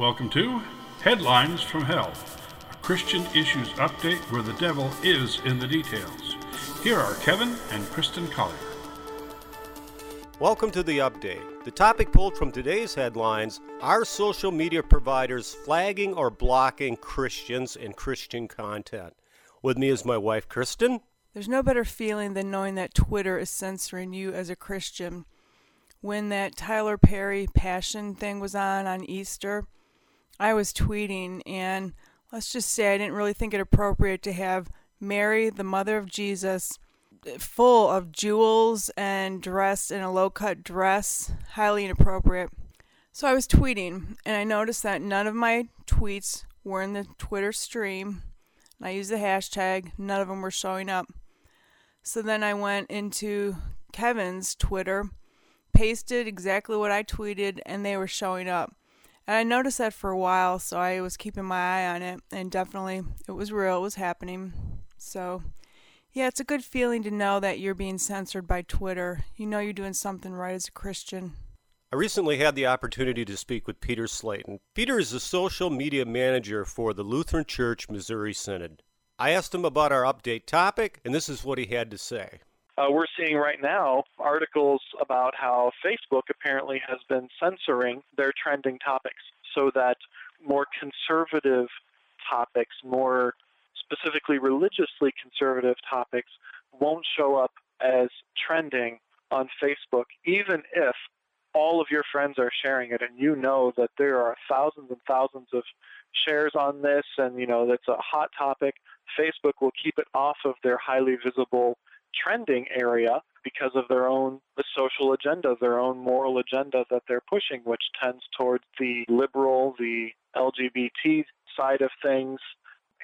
Welcome to Headlines from Hell, a Christian issues update where the devil is in the details. Here are Kevin and Kristen Collier. Welcome to the update. The topic pulled from today's headlines are social media providers flagging or blocking Christians and Christian content. With me is my wife, Kristen. There's no better feeling than knowing that Twitter is censoring you as a Christian. When that Tyler Perry passion thing was on on Easter, I was tweeting, and let's just say I didn't really think it appropriate to have Mary, the mother of Jesus, full of jewels and dressed in a low cut dress, highly inappropriate. So I was tweeting, and I noticed that none of my tweets were in the Twitter stream. I used the hashtag, none of them were showing up. So then I went into Kevin's Twitter, pasted exactly what I tweeted, and they were showing up. And I noticed that for a while, so I was keeping my eye on it, and definitely it was real, it was happening. So, yeah, it's a good feeling to know that you're being censored by Twitter. You know you're doing something right as a Christian. I recently had the opportunity to speak with Peter Slayton. Peter is the social media manager for the Lutheran Church Missouri Synod. I asked him about our update topic, and this is what he had to say. Uh, we're seeing right now articles about how Facebook apparently has been censoring their trending topics so that more conservative topics, more specifically religiously conservative topics, won't show up as trending on Facebook, even if all of your friends are sharing it and you know that there are thousands and thousands of shares on this and you know that's a hot topic. Facebook will keep it off of their highly visible trending area because of their own the social agenda, their own moral agenda that they're pushing, which tends towards the liberal, the LGBT side of things,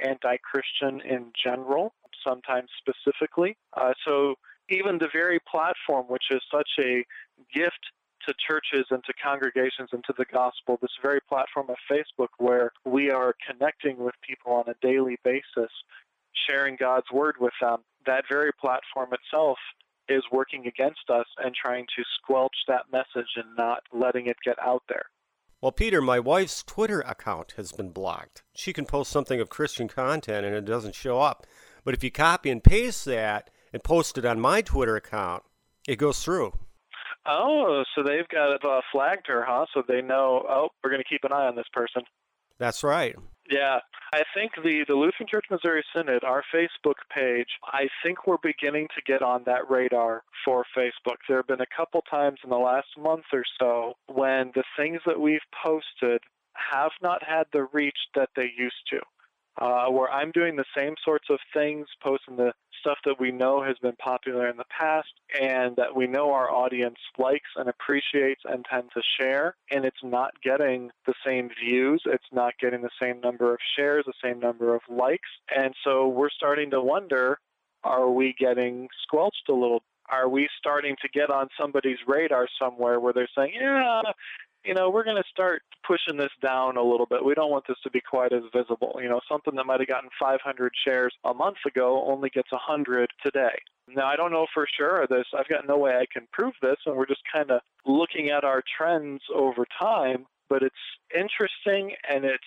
anti Christian in general, sometimes specifically. Uh, so even the very platform, which is such a gift to churches and to congregations and to the gospel, this very platform of Facebook where we are connecting with people on a daily basis, sharing God's word with them, that very platform itself is working against us and trying to squelch that message and not letting it get out there. Well, Peter, my wife's Twitter account has been blocked. She can post something of Christian content and it doesn't show up. But if you copy and paste that and post it on my Twitter account, it goes through. Oh, so they've got uh, flagged her, huh? So they know, oh, we're going to keep an eye on this person. That's right. Yeah, I think the, the Lutheran Church Missouri Synod, our Facebook page, I think we're beginning to get on that radar for Facebook. There have been a couple times in the last month or so when the things that we've posted have not had the reach that they used to uh, where I'm doing the same sorts of things, posting the stuff that we know has been popular in the past and that we know our audience likes and appreciates and tend to share. And it's not getting the same views, it's not getting the same number of shares, the same number of likes. And so we're starting to wonder are we getting squelched a little? Are we starting to get on somebody's radar somewhere where they're saying, yeah, you know, we're going to start pushing this down a little bit. We don't want this to be quite as visible. You know, something that might have gotten 500 shares a month ago only gets 100 today. Now, I don't know for sure this. I've got no way I can prove this, and we're just kind of looking at our trends over time. But it's interesting and it's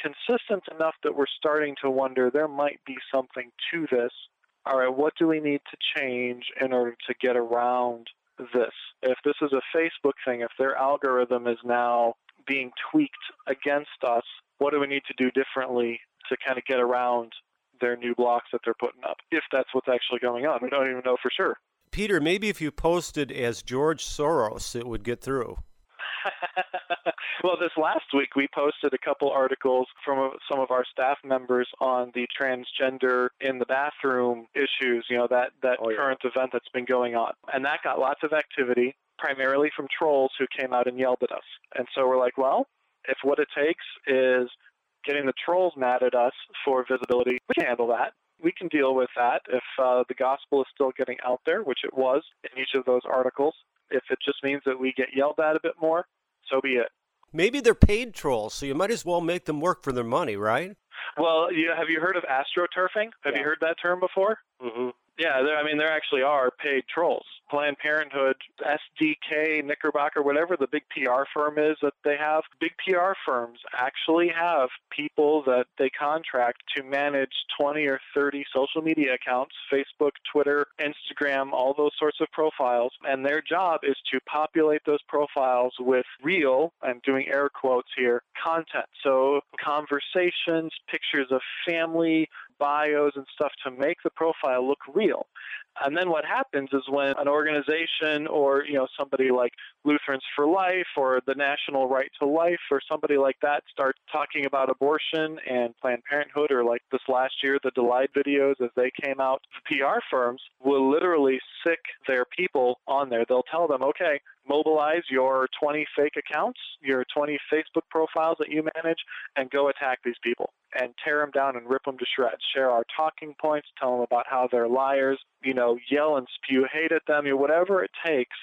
consistent enough that we're starting to wonder there might be something to this. All right, what do we need to change in order to get around this. If this is a Facebook thing, if their algorithm is now being tweaked against us, what do we need to do differently to kind of get around their new blocks that they're putting up? If that's what's actually going on, we don't even know for sure. Peter, maybe if you posted as George Soros, it would get through. well, this last week we posted a couple articles from uh, some of our staff members on the transgender in the bathroom issues, you know, that, that oh, yeah. current event that's been going on. And that got lots of activity, primarily from trolls who came out and yelled at us. And so we're like, well, if what it takes is getting the trolls mad at us for visibility, we can handle that. We can deal with that if uh, the gospel is still getting out there, which it was in each of those articles. If it just means that we get yelled at a bit more, so be it. Maybe they're paid trolls, so you might as well make them work for their money, right? Well, you, have you heard of astroturfing? Have yeah. you heard that term before? Mm-hmm. Yeah, I mean, there actually are paid trolls. Planned Parenthood, SDK, Knickerbocker, whatever the big PR firm is that they have, big PR firms actually have people that they contract to manage 20 or 30 social media accounts Facebook, Twitter, Instagram, all those sorts of profiles. And their job is to populate those profiles with real, I'm doing air quotes here, content. So conversations, pictures of family, bios and stuff to make the profile look real. And then what happens is when an organization or, you know, somebody like Lutherans for Life or the National Right to Life or somebody like that start talking about abortion and Planned Parenthood or like this last year, the Daleiden videos as they came out, PR firms will literally sick their people on there. They'll tell them, okay, mobilize your 20 fake accounts, your 20 Facebook profiles that you manage, and go attack these people and tear them down and rip them to shreds. Share our talking points, tell them about how they're liars, you know, yell and spew hate at them, you whatever it takes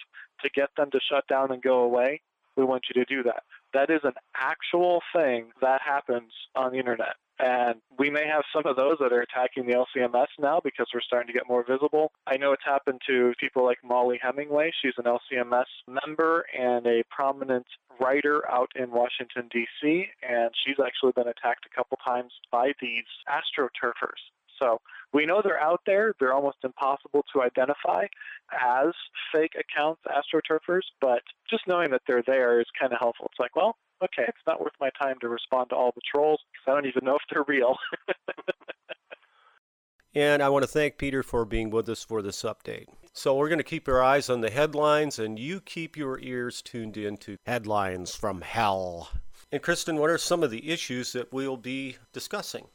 to get them to shut down and go away. We want you to do that. That is an actual thing that happens on the internet. And we may have some of those that are attacking the LCMS now because we're starting to get more visible. I know it's happened to people like Mollie Hemingway. She's an LCMS member and a prominent writer out in Washington, D.C., and she's actually been attacked a couple times by these astroturfers. So we know they're out there. They're almost impossible to identify as fake accounts, astroturfers, but just knowing that they're there is kind of helpful. It's like, well, okay, it's not worth my time to respond to all the trolls because I don't even know if they're real. and I want to thank Peter for being with us for this update. So we're going to keep our eyes on the headlines, and you keep your ears tuned in to Headlines from Hell. And Kristen, what are some of the issues that we'll be discussing?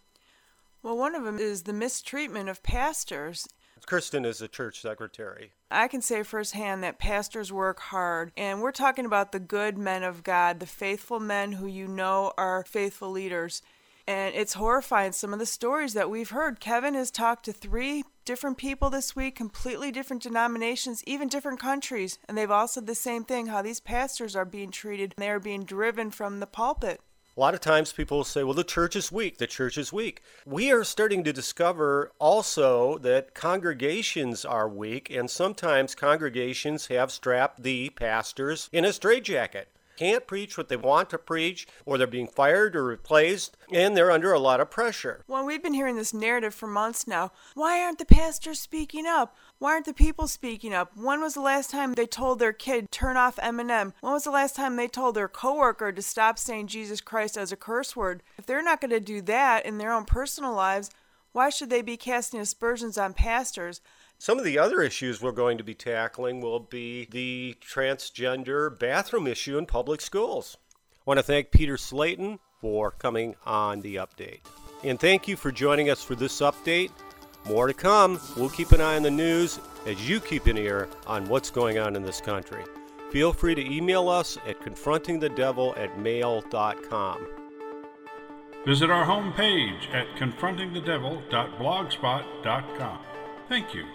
Well, one of them is the mistreatment of pastors Kristen is a church secretary. I can say firsthand that pastors work hard, and we're talking about the good men of God, the faithful men who you know are faithful leaders. And it's horrifying some of the stories that we've heard. Kevin has talked to three different people this week, completely different denominations, even different countries, and they've all said the same thing how these pastors are being treated. And they are being driven from the pulpit. A lot of times people will say, well, the church is weak, the church is weak. We are starting to discover also that congregations are weak, and sometimes congregations have strapped the pastors in a straitjacket can't preach what they want to preach, or they're being fired or replaced, and they're under a lot of pressure. Well, we've been hearing this narrative for months now. Why aren't the pastors speaking up? Why aren't the people speaking up? When was the last time they told their kid turn off Eminem? When was the last time they told their coworker to stop saying Jesus Christ as a curse word? If they're not going to do that in their own personal lives, why should they be casting aspersions on pastors? Some of the other issues we're going to be tackling will be the transgender bathroom issue in public schools. I want to thank Peter Slayton for coming on the update. And thank you for joining us for this update. More to come. We'll keep an eye on the news as you keep an ear on what's going on in this country. Feel free to email us at confrontingthedevil at mail.com. Visit our homepage at confrontingthedevil.blogspot.com. Thank you.